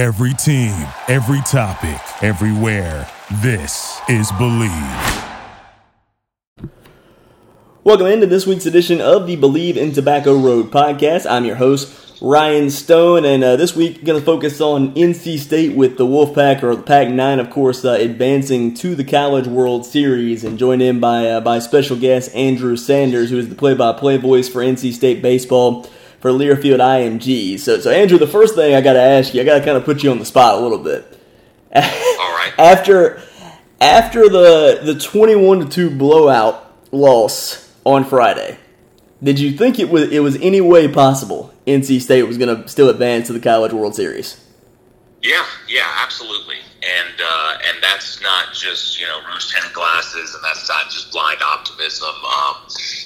Every team, every topic, everywhere. This is Bleav. Welcome into this week's edition of the Bleav in Tobacco Road podcast. I'm your host, Ryan Stone, and uh, this week going to focus on NC State with the Wolfpack or the Pack 9, of course, uh, advancing to the College World Series, and joined in by uh, by special guest Andrew Sanders, who is the play-by-play voice for NC State baseball for Learfield IMG. So, so Andrew, the first thing I got to ask you, I got to kind of put you on the spot a little bit. All right. after after the the twenty one to two blowout loss on Friday, did you think it was it was any way possible NC State was going to still advance to the College World Series? Yeah, yeah, absolutely. And uh, and that's not just you know rose tinted glasses, and that's not just blind optimism. Um,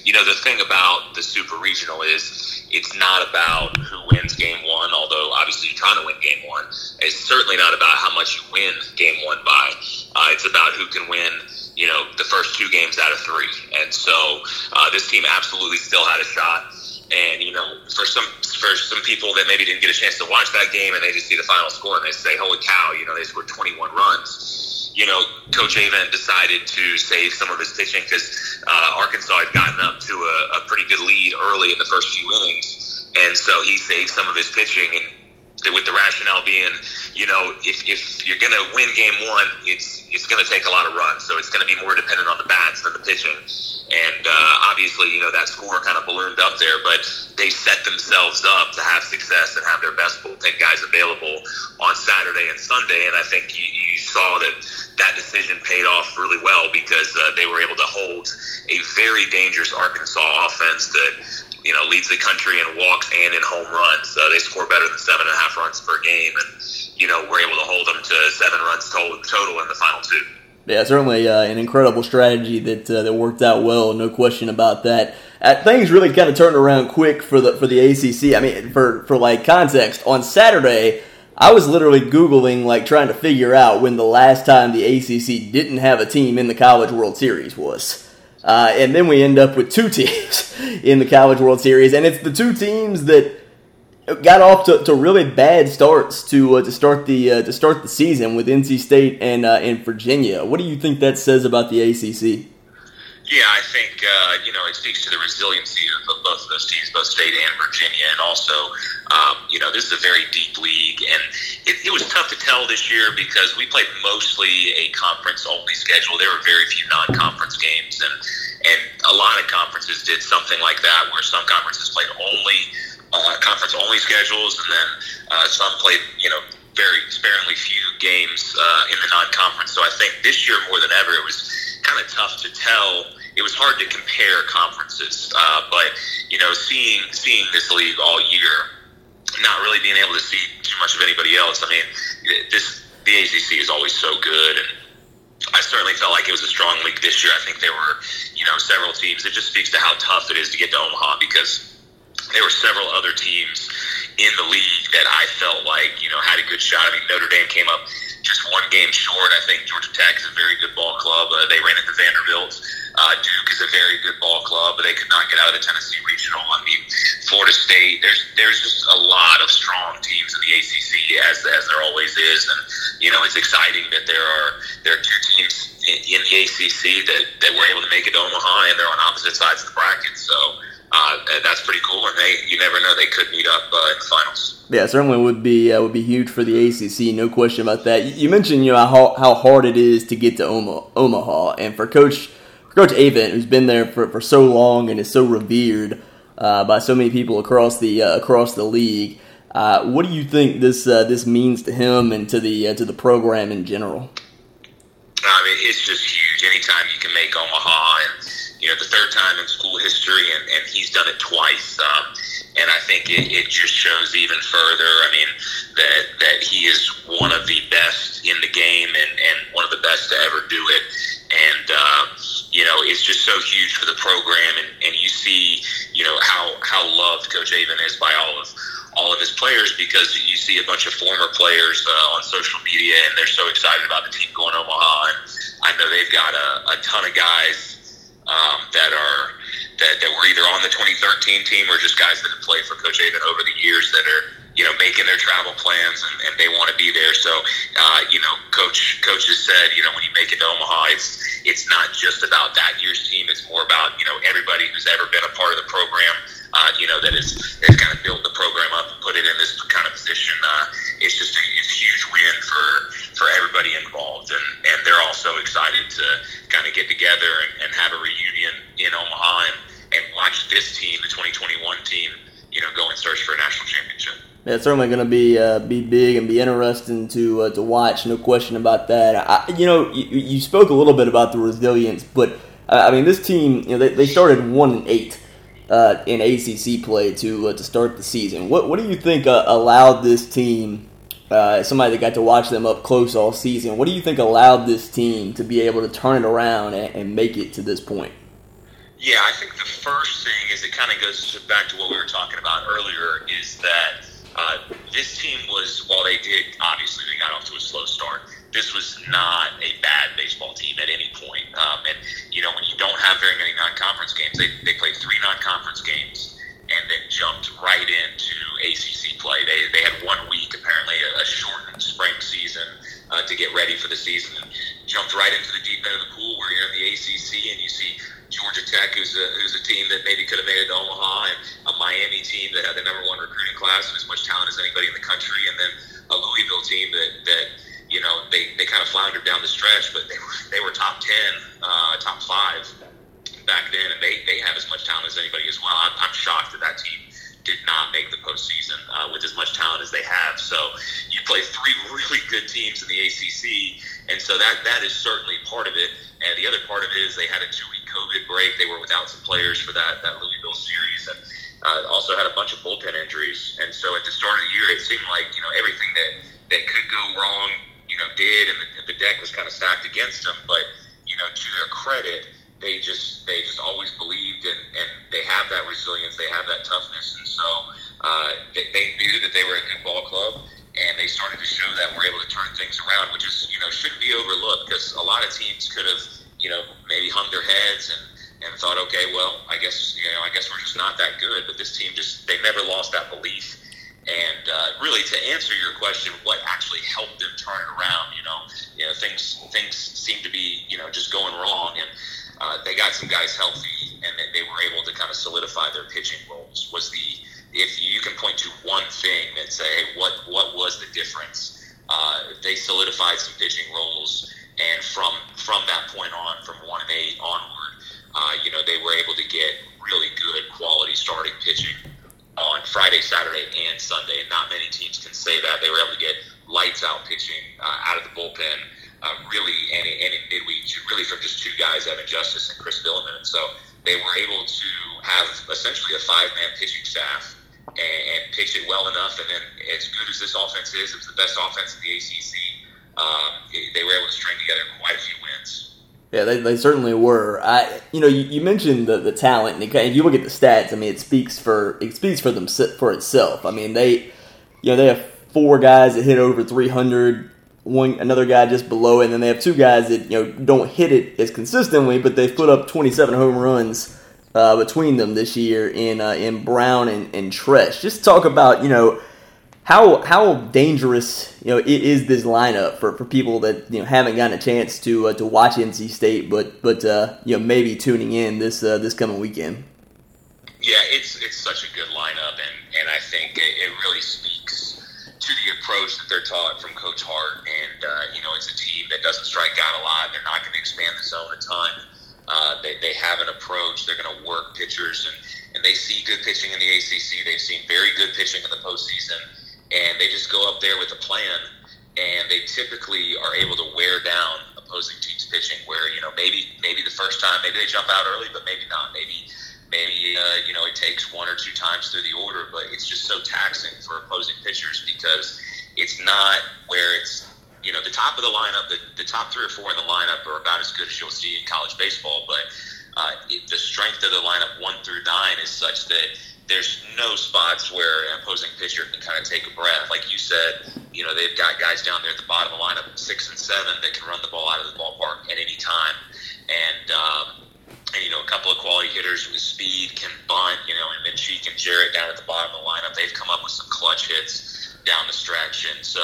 you know, the thing about the Super Regional is it's not about who wins Game One, although obviously you're trying to win Game One. It's certainly not about how much you win Game One by. Uh, it's about who can win you know the first two games out of three, and so uh, this team absolutely still had a shot. And you know, for some for some people that maybe didn't get a chance to watch that game and they just see the final score and they say, "Holy cow!" You know, they scored 21 runs. You know, Coach Avent decided to save some of his pitching because uh, Arkansas had gotten up to a, a pretty good lead early in the first few innings, and so he saved some of his pitching and with the rationale being, you know, if, if you're going to win game one, it's it's going to take a lot of runs. So it's going to be more dependent on the bats than the pitching. And uh, obviously, you know, that score kind of ballooned up there, but they set themselves up to have success and have their best bullpen guys available on Saturday and Sunday. And I think you, you saw that that decision paid off really well because uh, they were able to hold a very dangerous Arkansas offense that you know, leads the country in walks and in home runs. Uh, they score better than seven and a half runs per game, and you know, we're able to hold them to seven runs total, total in the final two. Yeah, certainly uh, an incredible strategy that uh, that worked out well. No question about that. Uh, things really kind of turned around quick for the for the ACC. I mean, for for like context, on Saturday. I was literally Googling, like, trying to figure out when the last time the ACC didn't have a team in the College World Series was. Uh, and then we end up with two teams in the College World Series, and it's the two teams that got off to, to really bad starts to uh, to start the uh, to start the season with NC State and uh, and Virginia. What do you think that says about the ACC? Yeah, I think uh, you know it speaks to the resiliency of, both of those teams, both State and Virginia, and also um, you know this is a very deep league, and it, it was tough to tell this year because we played mostly a conference only schedule. There were very few non-conference games, and and a lot of conferences did something like that, where some conferences played only uh, conference only schedules, and then uh, some played you know very sparingly few games uh, in the non-conference. So I think this year more than ever, it was kind of tough to tell. It was hard to compare conferences, uh, but you know, seeing seeing this league all year, not really being able to see too much of anybody else. I mean, this the ACC is always so good, and I certainly felt like it was a strong league this year. I think there were, you know, several teams. It just speaks to how tough it is to get to Omaha because there were several other teams in the league that I felt like, you know, had a good shot. I mean, Notre Dame came up just one game short. I think Georgia Tech is a very good ball club. Uh, they ran into Vanderbilt. Uh, Duke is a very good ball club, but they could not get out of the Tennessee Regional. I mean, Florida State. There's there's just a lot of strong teams in the ACC, as as there always is, and you know it's exciting that there are there are two teams in, in the ACC that that were able to make it to Omaha, and they're on opposite sides of the bracket. So uh, that's pretty cool. And they, you never know, they could meet up uh, in the finals. Yeah, certainly would be uh, would be huge for the ACC. No question about that. You mentioned you know how, how hard it is to get to Omaha, and for Coach for Coach Avent, who's been there for, for so long and is so revered uh, by so many people across the uh, across the league. Uh, what do you think this this means to him and to the to the program in general? I mean, it's just huge. Anytime you can make Omaha and you know, the third time in school history, and, and he's done it twice. Um, and I think it, it just shows even further. I mean, that that he is one of the best in the game, and, and one of the best to ever do it. And uh, you know, it's just so huge for the program, and, and you see, you know, how how loved Coach Avent is by all of all of his players because you see a bunch of former players uh, on social media, and they're so excited about the team going to Omaha. And I know they've got a, a ton of guys um, that are that, that were either on the 2013 team or just guys that have played for Coach Avent over the years that are you know, making their travel plans and, and they want to be there. So, uh, you know, coach coach has said, you know, when you make it to Omaha, it's it's not just about that year's team. It's more about you know everybody who's ever been a part of the program. Uh, you know, that is has kind of built the program up and put it in this kind of position. Uh, it's just a, it's huge win for for everybody involved, and and they're also excited to kind of get together and, and have a reunion in Omaha and and watch this team, the 2021 team, you know, go and search for a national championship. It's certainly going to be uh, be big and be interesting to uh, to watch. No question about that. I, you know, you, you, spoke a little bit about the resilience, but uh, I mean, this team, you know, they, they started one and eight uh, in ACC play to uh, to start the season. What what do you think uh, allowed this team? somebody that got to watch them up close all season. What do you think allowed this team to be able to turn it around and, and make it to this point? Yeah, I think the first thing is it kind of goes back to what we were talking about earlier. Is that uh, this team was, while they did, obviously they got off to a slow start. This was not a bad baseball team at any point. Um, and, you know, when you don't have very many non conference games, they, they played three non conference games and then jumped right into ACC play. They, they had one week, apparently, a, a shortened spring season uh, to get ready for the season and jumped right into the deep end of the pool where you're in the ACC and you see Georgia Tech, who's a, who's a team that maybe could have made it to Omaha, and a Miami team that had the number one recruiting class and as much talent as anybody in the country, and then a Louisville team that that you know they, they kind of floundered down the stretch, but they were they were top ten, uh, top five back then, and they they have as much talent as anybody as well. I'm, I'm shocked that that team did not make the postseason uh, with as much talent as they have. So you play three really good teams in the ACC, and so that that is certainly part of it. And the other part of it is they had a two week COVID break. They were without some players for that that Louisville series, and uh, also had a bunch of bullpen injuries. And so at the start of the year, it seemed like you know everything that that could go wrong, you know, did, and the, the deck was kind of stacked against them. But you know, to their credit, they just they just always believed and, and they have that resilience, they have that toughness, and so uh, they, they knew that they were a good ball club. And they started to show that we're able to turn things around, which is, you know, shouldn't be overlooked because a lot of teams could have you know, maybe hung their heads and, and thought, okay, well, I guess, you know, I guess we're just not that good. But this team just, they never lost that belief. And uh, really, to answer your question, what actually helped them turn it around? You know, you know, things things seem to be, you know, just going wrong, and uh, they got some guys healthy, and they, they were able to kind of solidify their pitching roles. Was the if you can point to one thing and say, hey, what what was the difference? Uh, they solidified some pitching roles and from from that point on, from one and eight onward, uh, you know, they were able to get really good quality starting pitching on Friday, Saturday, and Sunday. And not many teams can say that they were able to get lights out pitching uh, out of the bullpen. Uh, really, any any midweek, really from just two guys, Evan Justice and Chris Villaman. And so they were able to have essentially a five man pitching staff and, and pitch it well enough. And then, as good as this offense is, it was the best offense in the ACC um, they were able to string together quite a few wins. Yeah, they, they certainly were. I, you know, you, you mentioned the, the talent, and if you look at the stats, I mean, it speaks for it speaks for them for itself. I mean, they, you know, they have four guys that hit over 300, one another guy just below it, and then they have two guys that you know don't hit it as consistently, but they've put up 27 home runs uh, between them this year in uh, in Brown and, and Tresh. Just talk about you know how how dangerous you know it is this lineup for, for people that you know haven't gotten a chance to uh, to watch NC State, but but uh, you know maybe tuning in this uh, this coming weekend. Yeah, it's it's such a good lineup, and and I think it, it really speaks to the approach that they're taught from Coach Hart. And uh, you know, it's a team that doesn't strike out a lot. They're not going to expand the zone a ton. Uh, they, they have an approach. They're going to work pitchers, and, and they see good pitching in the ACC. They've seen very good pitching in the postseason and they just go up there with a plan, and they typically are able to wear down opposing teams' pitching. Where you know maybe maybe the first time maybe they jump out early, but maybe not. Maybe maybe uh, you know it takes one or two times through the order, but it's just so taxing for opposing pitchers because it's not where it's you know the top of the lineup, the, the top three or four in the lineup are about as good as you'll see in college baseball, but uh, it, the strength of the lineup one through nine is such that there's no spots where an opposing pitcher can kind of take a breath. Like you said, you know, they've got guys down there at the bottom of the lineup, six and seven, that can run the ball out of the ballpark at any time. And, um, and, you know, a couple of quality hitters with speed can bunt, you know, and Cheek and Jarrett down at the bottom of the lineup. They've come up with some clutch hits down the stretch. And so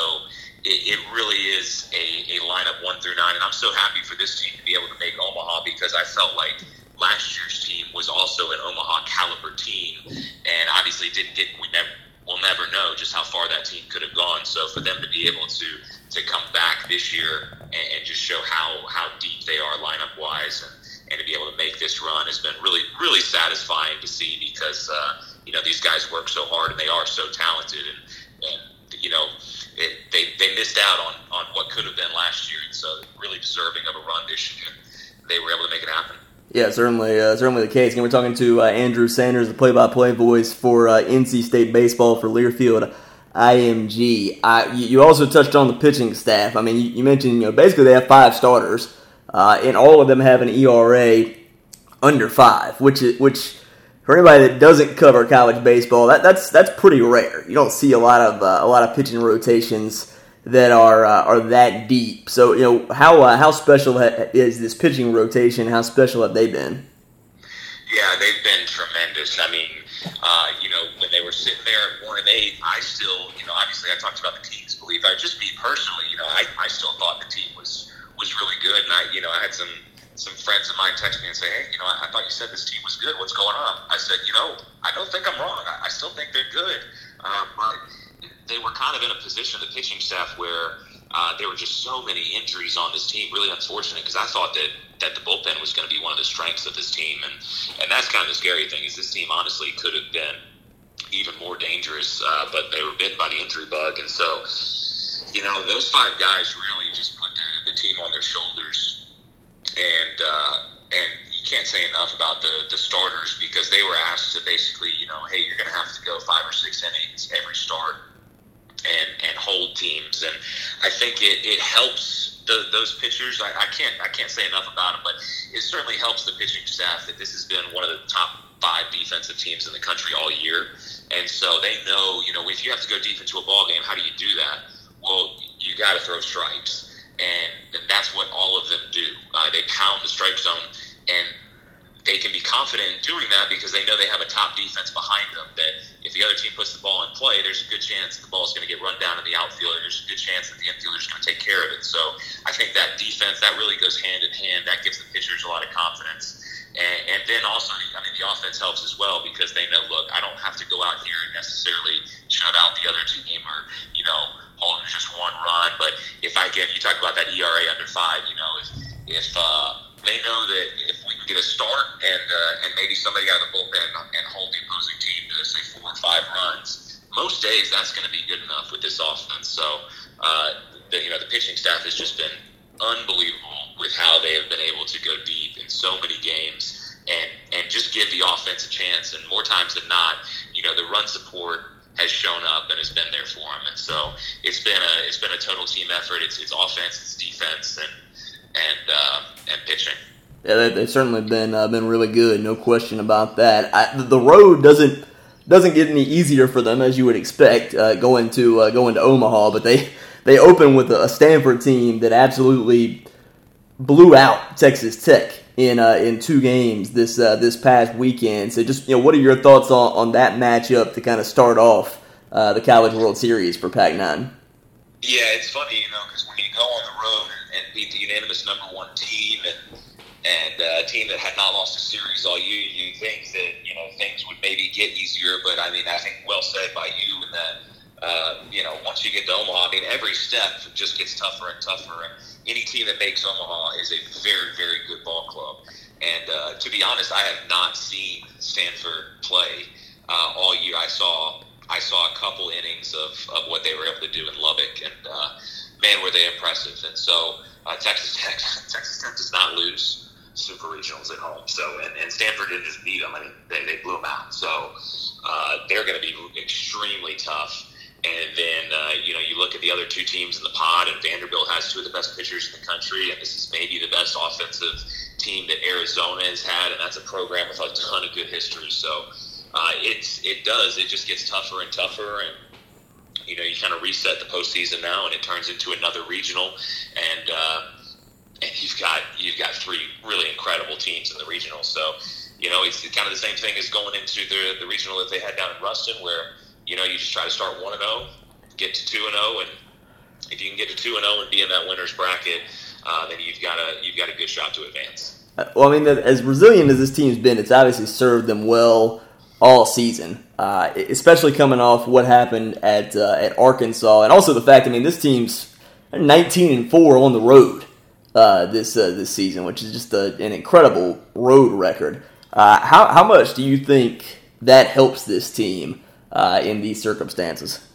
it, it really is a, a lineup one through nine. And I'm so happy for this team to be able to make Omaha because I felt like last year's team was also an Omaha caliber team. And obviously didn't get, we never, we'll never know just how far that team could have gone. So for them to be able to, to come back this year and, and just show how, how deep they are lineup wise and, and to be able to make this run has been really, really satisfying to see because, uh, you know, these guys work so hard and they are so talented. And, and you know, it, they, they missed out on, on what could have been last year. And so really deserving of a run this year. They were able to make it happen. Yeah, certainly, uh, certainly the case. And we're talking to uh, Andrew Sanders, the play-by-play voice for uh, NC State baseball for Learfield IMG. I, you also touched on the pitching staff. I mean, you, you mentioned you know basically they have five starters uh, and all of them have an ERA under five, which is which for anybody that doesn't cover college baseball, that, that's that's pretty rare. You don't see a lot of uh, a lot of pitching rotations that are uh, are that deep. So you know how uh, how special is this pitching rotation? How special have they been? Yeah, they've been tremendous. I mean, uh, you know, when they were sitting there at one and eight, I still, you know, obviously I talked about the team's belief. I just me personally, you know, I, I still thought the team was was really good. And I, you know, I had some some friends of mine text me and say, "Hey, you know, I, I thought you said this team was good. What's going on?" I said, "You know, I don't think I'm wrong. I, I still think they're good, uh, but they were kind of in a position, of the pitching staff, where uh, there were just so many injuries on this team. Really unfortunate because I thought that that the bullpen was going to be one of the strengths of this team, and and that's kind of the scary thing is this team honestly could have been even more dangerous, uh, but they were bitten by the injury bug, and so you know those five guys really just put the, the team on their shoulders, and uh, and you can't say enough about the the starters because they were asked to basically, you know, hey, you're going to have to go five or six innings every start and and hold teams, and I think it it helps the, those pitchers. I, I can't I can't say enough about them, but it certainly helps the pitching staff that this has been one of the top five defensive teams in the country all year. And so they know, you know, if you have to go deep into a ball game, how do you do that? Well, you got to throw strikes and that's what all of them do. Uh, they pound the strike zone, and they can be confident in doing that because they know they have a top defense behind them. That if the other team puts the ball in play, there's a good chance that the ball is going to get run down in the outfield, there's a good chance that the infielder is going to take care of it. So I think that defense that really goes hand in hand. That gives the pitchers a lot of confidence. And, and then also, I mean, the offense helps as well because they know, look, I don't have to go out here and necessarily shut out the other team or, you know, holding just one run. But if I get, you talk about that ERA under five, you know, if if uh, they know that if we get a start and uh, and maybe somebody out of the bullpen and hold the opposing team to say four or five runs, most days that's going to be good enough with this offense. So uh, the you know the pitching staff has just been unbelievable with how they have been able to go deep in so many games and and just give the offense a chance. And more times than not, you know, the run support has shown up and has been there for him. And so it's been a it's been a total team effort. It's it's offense, it's defense, and and uh, and pitching. Yeah, they, they've certainly been uh, been really good, no question about that. I, the road doesn't doesn't get any easier for them as you would expect uh, going to uh, going to Omaha, but they they open with a Stanford team that absolutely blew out Texas Tech in uh, in two games this uh, this past weekend. So just you know, what are your thoughts on, on that matchup to kind of start off uh, the College World Series for Pack nine? Yeah, it's funny, you know, because when you go on the road and, and beat the unanimous number one team and and uh, a team that had not lost a series all year, you think that you know things would maybe get easier. But I mean, I think well said by you in that. Uh, you know, once you get to Omaha, I mean, every step just gets tougher and tougher. And any team that makes Omaha is a very, very good ball club. And uh, to be honest, I have not seen Stanford play uh, all year. I saw I saw a couple innings of, of what they were able to do in Lubbock, and uh, man, were they impressive. And so uh, Texas Tech Texas Tech does not lose super regionals at home. So and, and Stanford didn't just beat them; I mean, they, they blew them out. So uh, they're going to be extremely tough. And then, uh, you know, you look at the other two teams in the pod, and Vanderbilt has two of the best pitchers in the country, and this is maybe the best offensive team that Arizona has had, and that's a program with a ton of good history. So uh, it's it does it just gets tougher and tougher, and you know, you kind of reset the postseason now, and it turns into another regional, and uh, and you've got you've got three really incredible teams in the regional. So, you know, it's kind of the same thing as going into the the regional that they had down in Ruston, where you know you just try to start one and zero, get to two and zero, and if you can get to two and zero and be in that winners bracket, uh, then you've got a you've got a good shot to advance. Uh, well, I mean, as resilient as this team's been, it's obviously served them well all season, uh, especially coming off what happened at uh, at Arkansas, and also the fact, I mean, this team's 19 and four on the road uh, this uh, this season, which is just a, an incredible road record. Uh, how how much do you think that helps this team uh, in these circumstances?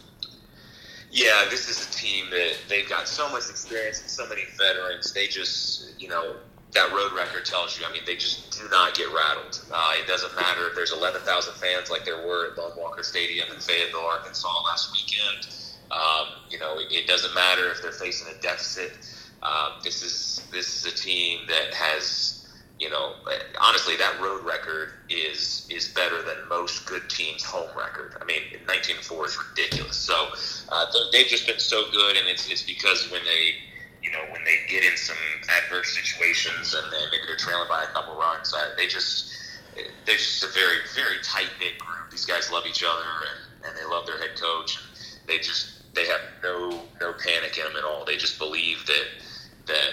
Yeah, this is a team that they've got so much experience and so many veterans. They just, you know, that road record tells you. I mean, they just do not get rattled. Uh, it doesn't matter if there's 11,000 fans like there were at Baum-Walker Stadium in Fayetteville, Arkansas last weekend. Um, you know, it, it doesn't matter if they're facing a deficit. Um, this is this is a team that has, you know, honestly, that road record is is better than most good teams' home record. I mean, 19-4 is ridiculous. So uh, they've just been so good, and it's it's because when they you know, when they get in some adverse situations and then maybe they're trailing by a couple runs, uh, they just they're just a very very tight knit group. These guys love each other and, and they love their head coach. And they just they have no no panic in them at all. They just believe that that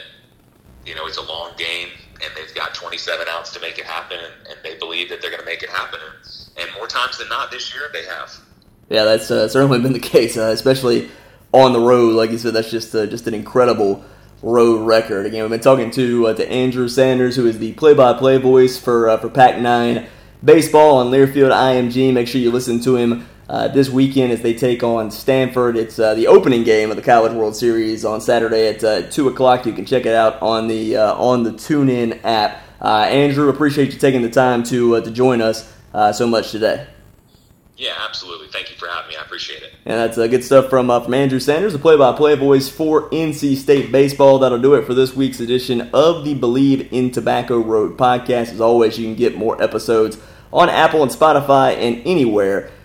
you know it's a long game and they've got 27 outs to make it happen, and, and they believe that they're going to make it happen. And, and, more times than not, this year they have. Yeah, that's uh, certainly been the case, uh, especially on the road. Like you said, that's just uh, just an incredible road record. Again, we've been talking to uh, to Andrew Sanders, who is the play-by-play voice for uh, for Pack-9 baseball on Learfield IMG. Make sure you listen to him uh, this weekend as they take on Stanford. It's uh, the opening game of the College World Series on Saturday at uh, two o'clock. You can check it out on the uh, on the TuneIn app. Uh, Andrew, appreciate you taking the time to uh, to join us so much today. Yeah, absolutely. Thank you for having me. I appreciate it. And that's uh, good stuff from uh, from Andrew Sanders, the play-by-play voice for NC State baseball. That'll do it for this week's edition of the Bleav in Tobacco Road podcast. As always, you can get more episodes on Apple and Spotify and anywhere